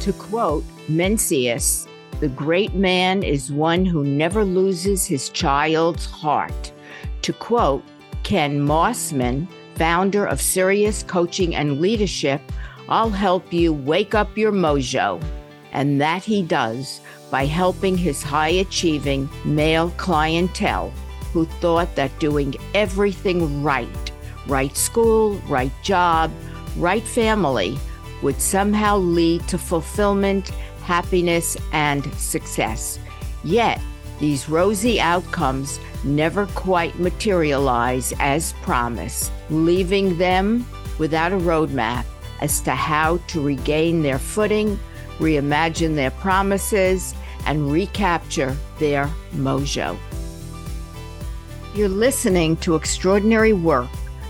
To quote Mencius, the great man is one who never loses his child's heart. To quote Ken Mossman, founder of Cirrus Coaching and Leadership, I'll help you wake up your mojo. And that he does by helping his high achieving male clientele who thought that doing everything right, right school, right job, right family, would somehow lead to fulfillment, happiness, and success. Yet, these rosy outcomes never quite materialize as promised, leaving them without a roadmap as to how to regain their footing, reimagine their promises, and recapture their mojo. You're listening to Extraordinary Work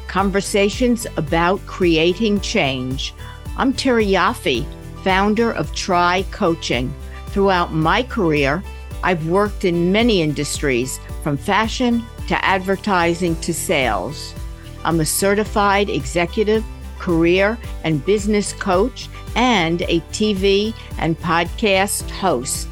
Conversations about Creating Change. I'm Terry Yoffe, founder of Try Coaching. Throughout my career, I've worked in many industries, from fashion to advertising to sales. I'm a certified executive, career, and business coach, and a TV and podcast host.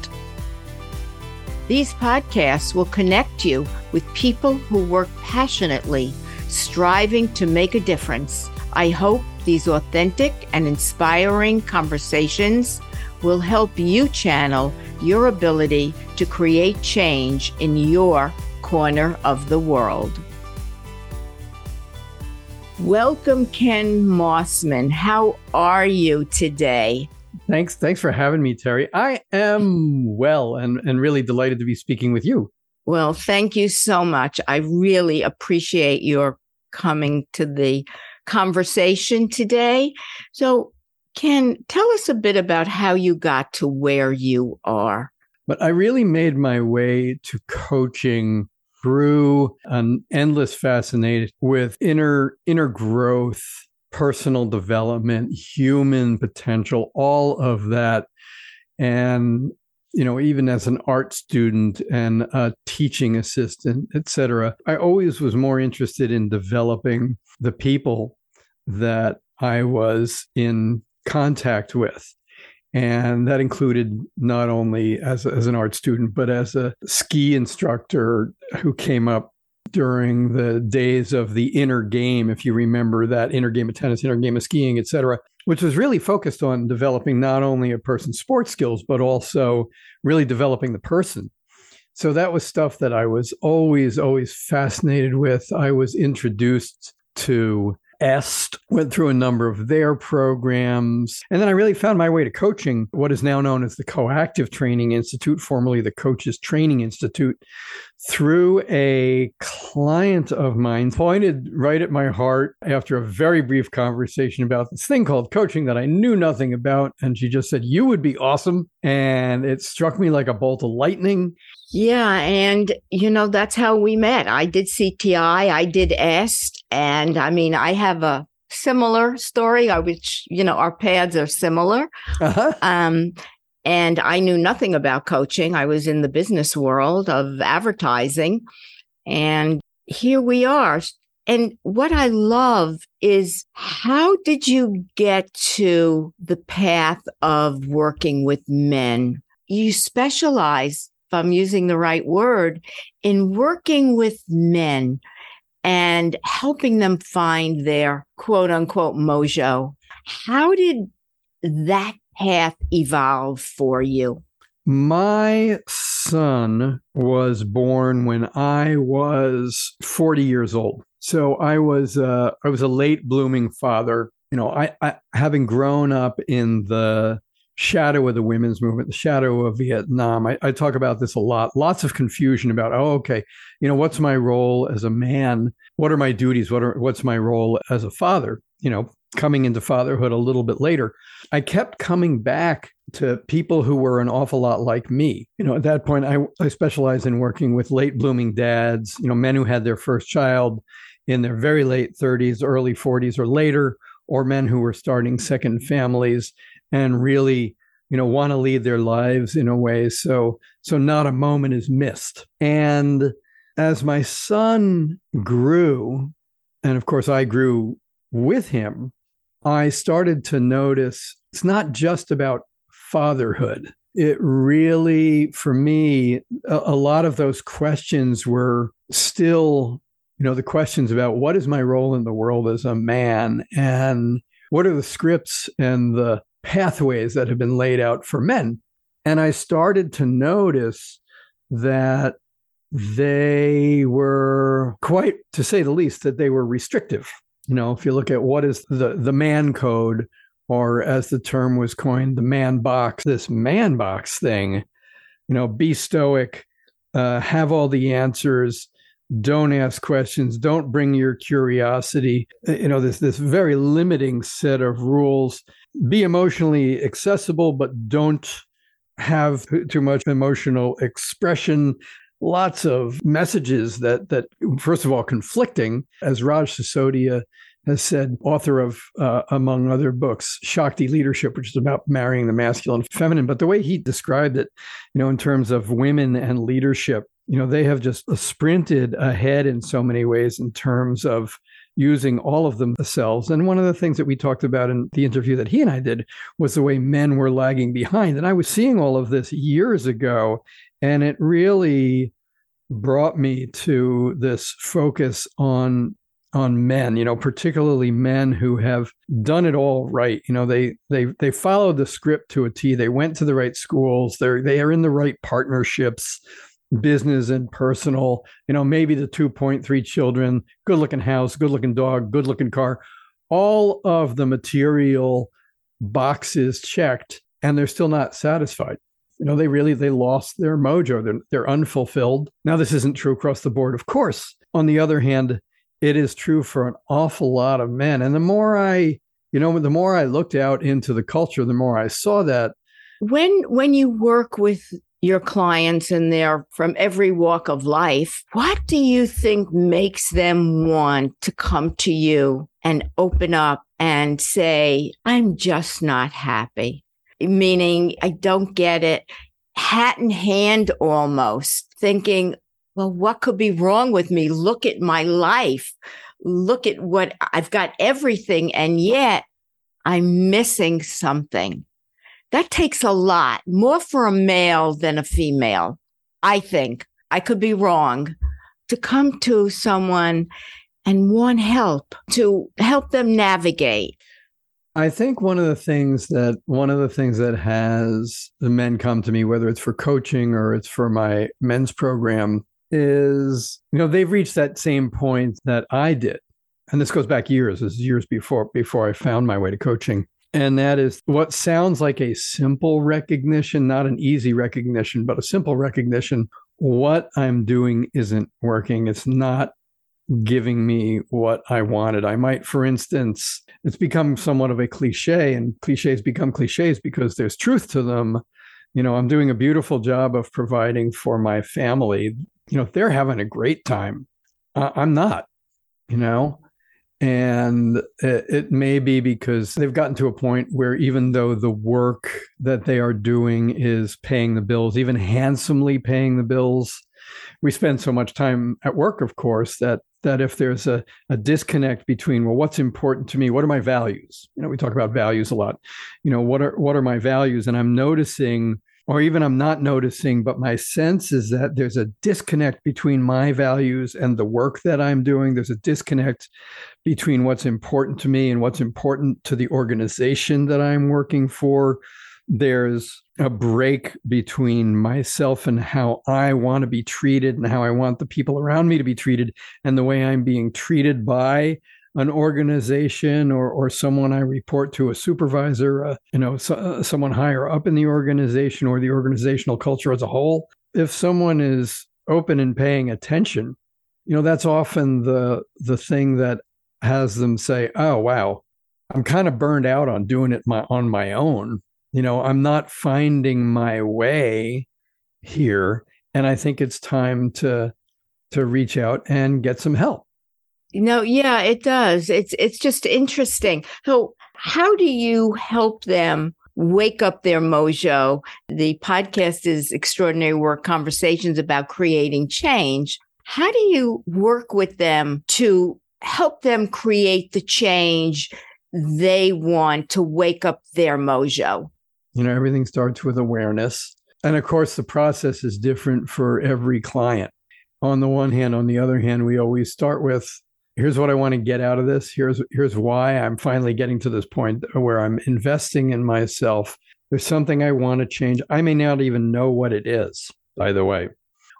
These podcasts will connect you with people who work passionately, striving to make a difference. I hope these authentic and inspiring conversations will help you channel your ability to create change in your corner of the world. Welcome, Ken Mossman. How are you today? Thanks. Thanks for having me, Terry. I am well and, and really delighted to be speaking with you. Well, thank you so much. I really appreciate your coming to the conversation today. So, Ken, tell us a bit about how you got to where you are. But I really made my way to coaching through an endless fascination with inner inner growth personal development, human potential, all of that. And, you know, even as an art student and a teaching assistant, et cetera, I always was more interested in developing the people that I was in contact with. And that included not only as, as an art student, but as a ski instructor who came up during the days of the inner game, if you remember that inner game of tennis, inner game of skiing, et cetera, which was really focused on developing not only a person's sports skills, but also really developing the person. So that was stuff that I was always, always fascinated with. I was introduced to EST, went through a number of their programs. And then I really found my way to coaching, what is now known as the Coactive Training Institute, formerly the Coaches Training Institute, through a client of mine pointed right at my heart after a very brief conversation about this thing called coaching that I knew nothing about. And she just said, You would be awesome. And it struck me like a bolt of lightning. Yeah. And, you know, that's how we met. I did CTI, I did EST. And I mean, I have a similar story, uh, which, you know, our paths are similar. Uh-huh. Um, and I knew nothing about coaching. I was in the business world of advertising. And here we are. And what I love is how did you get to the path of working with men? You specialize, I'm using the right word, in working with men and helping them find their quote unquote mojo. How did that path evolve for you? My son was born when I was 40 years old. So I was uh, I was a late blooming father. You know, I, I having grown up in the shadow of the women's movement, the shadow of Vietnam. I, I, talk about this a lot. Lots of confusion about, oh, okay, you know, what's my role as a man? What are my duties? What are what's my role as a father? You know, coming into fatherhood a little bit later, I kept coming back to people who were an awful lot like me. You know, at that point, I, I specialized in working with late blooming dads, you know, men who had their first child in their very late 30s, early 40s, or later, or men who were starting second families and really you know want to lead their lives in a way so so not a moment is missed and as my son grew and of course i grew with him I started to notice it's not just about fatherhood. It really, for me, a, a lot of those questions were still, you know, the questions about what is my role in the world as a man and what are the scripts and the pathways that have been laid out for men. And I started to notice that they were quite, to say the least, that they were restrictive. You know, if you look at what is the, the man code, or as the term was coined, the man box, this man box thing, you know, be stoic, uh, have all the answers, don't ask questions, don't bring your curiosity, uh, you know, this this very limiting set of rules. Be emotionally accessible, but don't have too much emotional expression. Lots of messages that that first of all conflicting as raj sisodia has said author of uh, among other books shakti leadership which is about marrying the masculine and feminine. But the way he described it you know in terms of women and leadership you know they have just sprinted ahead in so many ways in terms of using all of themselves. And one of the things that we talked about in the interview that he and I did was the way men were lagging behind. And I was seeing all of this years ago, and it really brought me to this focus on on men you know particularly men who have done it all right you know they they they followed the script to a t they went to the right schools they're they are in the right partnerships business and personal, you know, maybe the 2.3 children, good looking house, good looking dog, good looking car, all of the material boxes checked, and they're still not satisfied. You know, they really they lost their mojo. They're they're unfulfilled. Now, this isn't true across the board, of course. On the other hand, it is true for an awful lot of men. And the more I, you know, the more I looked out into the culture, the more I saw that. When when you work with your clients and they're from every walk of life. What do you think makes them want to come to you and open up and say, I'm just not happy? Meaning, I don't get it. Hat in hand almost, thinking, well, what could be wrong with me? Look at my life. Look at what I've got everything. And yet I'm missing something. That takes a lot, more for a male than a female, I think. I could be wrong. To come to someone and want help, to help them navigate. I think one of the things that one of the things that has the men come to me, whether it's for coaching or it's for my men's program, is you know they've reached that same point that I did, and this goes back years. This is years before before I found my way to coaching. And that is what sounds like a simple recognition, not an easy recognition, but a simple recognition. What I'm doing isn't working. It's not giving me what I wanted. I might, for instance, it's become somewhat of a cliche, and cliches become cliches because there's truth to them. You know, I'm doing a beautiful job of providing for my family. You know, they're having a great time. I'm not, you know, and it, it, may be because they've gotten to a point where even though the work that they are doing is paying the bills, even handsomely paying the bills, we spend so much time at work, of course, that that if there's a, a disconnect between well what's important to me? What are my values? You know we talk about values a lot. You know what are what are my values? And i'm noticing or even I'm not noticing, but my sense is that there's a disconnect between my values and the work that I'm doing. There's a disconnect between what's important to me and what's important to the organization that I'm working for. There's a break between myself and how I want to be treated and how I want the people around me to be treated and the way I'm being treated by an organization or or someone I report to, a supervisor, uh, you know, so, uh, someone higher up in the organization or the organizational culture as a whole. If someone is open and paying attention, you know, that's often the the thing that has them say, "Oh, wow, I'm kind of burned out on doing it my on my own. You know, I'm not finding my way here, and I think it's time to to reach out and get some help." No, yeah, it does. It's it's just interesting. So, how do you help them wake up their mojo? The podcast is Extraordinary Work Conversations about creating change. How do you work with them to help them create the change they want to wake up their mojo? You know, everything starts with awareness. And of course, the process is different for every client. On the one hand, on the other hand, we always start with here's what I want to get out of this. Here's here's why I'm finally getting to this point where I'm investing in myself. There's something I want to change. I may not even know what it is, by the way.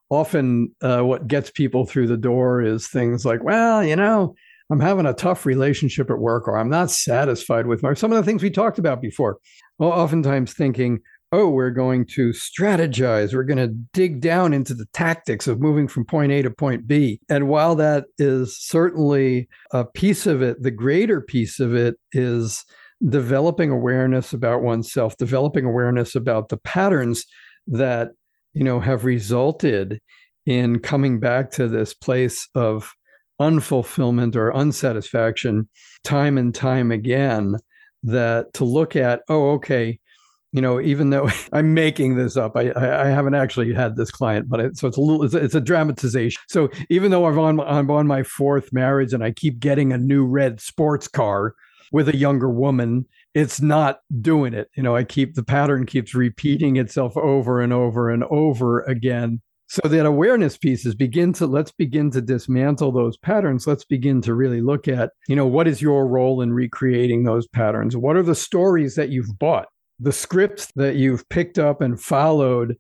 Often, uh, what gets people through the door is things like, well, you know, I'm having a tough relationship at work, or I'm not satisfied with my some of the things we talked about before. Well, oftentimes thinking, oh, we're going to strategize. We're going to dig down into the tactics of moving from point A to point B. And while that is certainly a piece of it, the greater piece of it is developing awareness about oneself, developing awareness about the patterns that, you know, have resulted in coming back to this place of unfulfillment or unsatisfaction time and time again that to look at oh okay you know, even though I'm making this up, I, I haven't actually had this client, but it, so it's a little, it's a, it's a, dramatization. So even though I'm on, I'm on my fourth marriage and I keep getting a new red sports car with a younger woman, it's not doing it. You know, I keep the pattern keeps repeating itself over and over and over again. So that awareness piece is begin to let's begin to dismantle those patterns. Let's begin to really look at, you know, what is your role in recreating those patterns? What are the stories that you've bought? The scripts that you've picked up and followed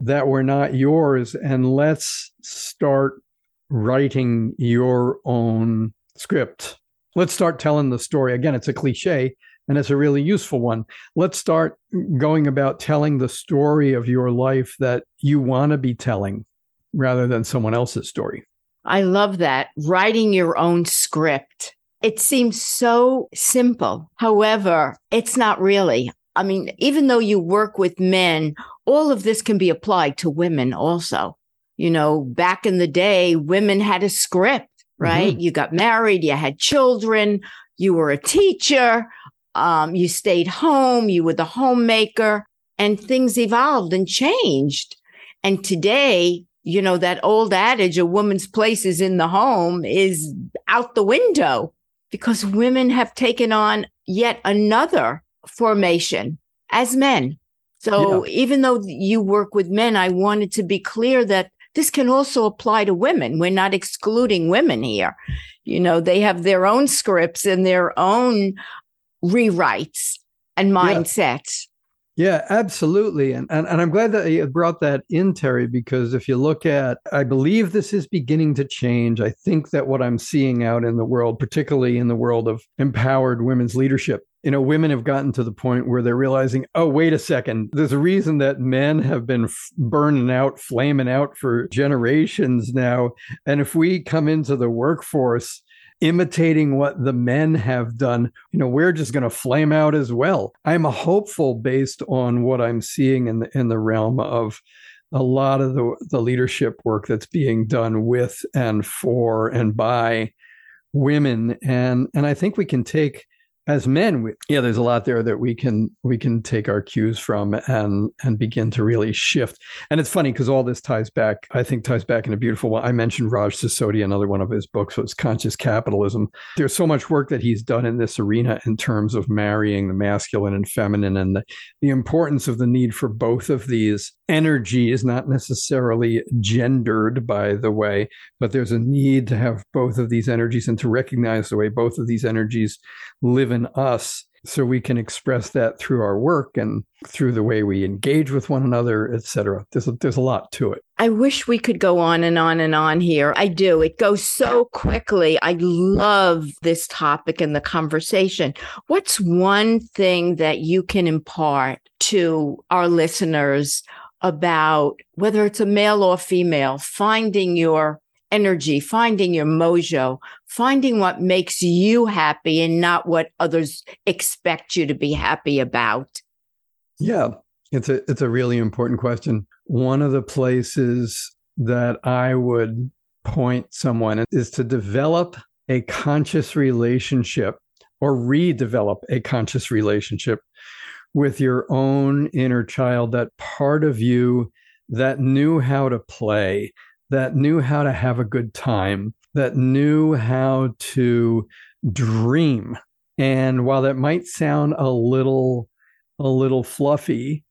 that were not yours and let's start writing your own script. Let's start telling the story. Again it's a cliche and it's a really useful one. Let's start going about telling the story of your life that you want to be telling rather than someone else's story. I love that. Writing your own script. It seems so simple. However it's not really I mean, even though you work with men, all of this can be applied to women also. You know, back in the day, women had a script, right? Mm-hmm. You got married, you had children, you were a teacher, um, you stayed home, you were the homemaker, and things evolved and changed. And today, you know, that old adage, a woman's place is in the home, is out the window because women have taken on yet another formation as men. So yeah. even though you work with men, I wanted to be clear that this can also apply to women. We're not excluding women here. You know, they have their own scripts and their own rewrites and mindsets. Yeah, absolutely. And, and and I'm glad that you brought that in, Terry, because if you look at, I believe this is beginning to change. I think that what I'm seeing out in the world, particularly in the world of empowered women's leadership, you know, women have gotten to the point where they're realizing, oh, wait a second, there's a reason that men have been f- burning out, flaming out for generations now. And if we come into the workforce, imitating what the men have done, you know, we're just going to flame out as well. I'm hopeful based on what I'm seeing in the in the realm of a lot of the, the leadership work that's being done with and for and by women. And and I think we can take as men we, yeah there's a lot there that we can we can take our cues from and and begin to really shift. And it's funny because all this ties back i think ties back in a beautiful way. I mentioned raj sisodia another one of his books was conscious capitalism. There's so much work that he's done in this arena in terms of marrying the masculine and feminine and the, the importance of the need for both of these. Energies not necessarily gendered by the way but there's a need to have both of these energies and to recognize the way both of these energies live us so we can express that through our work and through the way we engage with one another etc there's a, there's a lot to it. I wish we could go on and on and on here. I do. It goes so quickly. I love this topic and the conversation. What's one thing that you can impart to our listeners about whether it's a male or female finding your energy, finding your mojo, finding what makes you happy and not what others expect you to be happy about? Yeah, it's a it's a really important question. One of the places that I would point someone is to develop a conscious relationship or redevelop a conscious relationship with your own inner child, that part of you that knew how to play, that knew how to have a good time, that knew how to dream. And while that might sound a little a little fluffy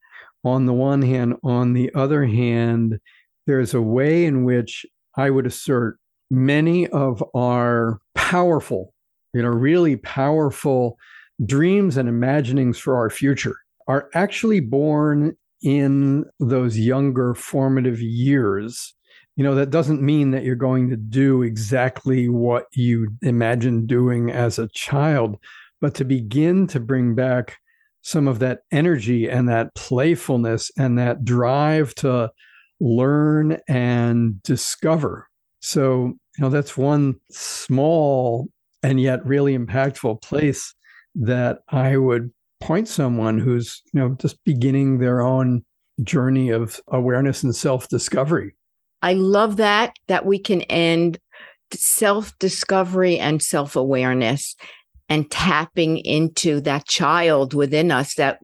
on the one hand. On the other hand, there's a way in which I would assert many of our powerful, you know, really powerful dreams and imaginings for our future are actually born in those younger formative years. You know, that doesn't mean that you're going to do exactly what you imagined doing as a child, but to begin to bring back some of that energy and that playfulness and that drive to learn and discover. So, you know, that's one small and yet really impactful place that I would point someone who's, you know, just beginning their own journey of awareness and self-discovery. I love that that we can end self-discovery and self-awareness and tapping into that child within us that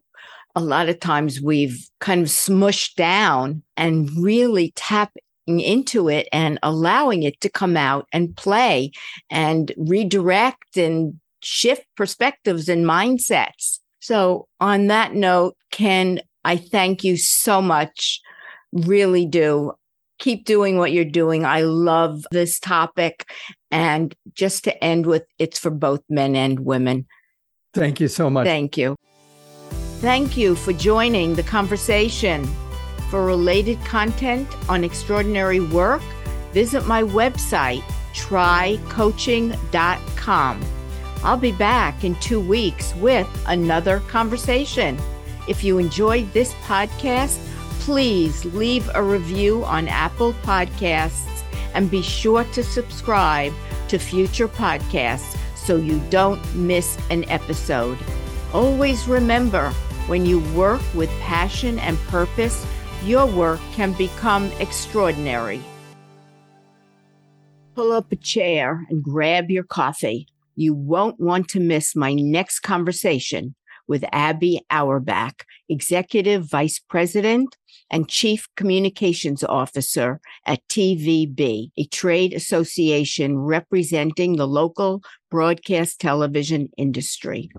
a lot of times we've kind of smushed down and really tapping into it and allowing it to come out and play and redirect and shift perspectives and mindsets. So, on that note, Ken, I thank you so much. Really do. Keep doing what you're doing. I love this topic. And just to end with, it's for both men and women. Thank you so much. Thank you. Thank you for joining the conversation. For related content on extraordinary work, visit my website, trycoaching.com. I'll be back in two weeks with another conversation. If you enjoyed this podcast, please leave a review on Apple Podcasts and be sure to subscribe to future podcasts so you don't miss an episode. Always remember when you work with passion and purpose, your work can become extraordinary. Pull up a chair and grab your coffee. You won't want to miss my next conversation with Abby Auerbach, Executive Vice President and Chief Communications Officer at TVB, a trade association representing the local broadcast television industry.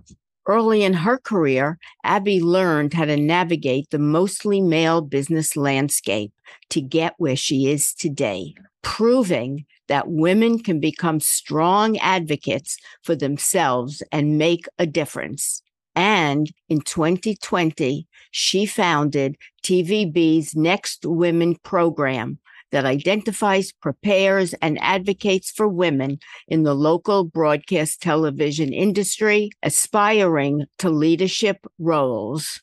Early in her career, Abby learned how to navigate the mostly male business landscape to get where she is today, proving that women can become strong advocates for themselves and make a difference. And in 2020, she founded TVB's Next Women program that identifies, prepares, and advocates for women in the local broadcast television industry aspiring to leadership roles.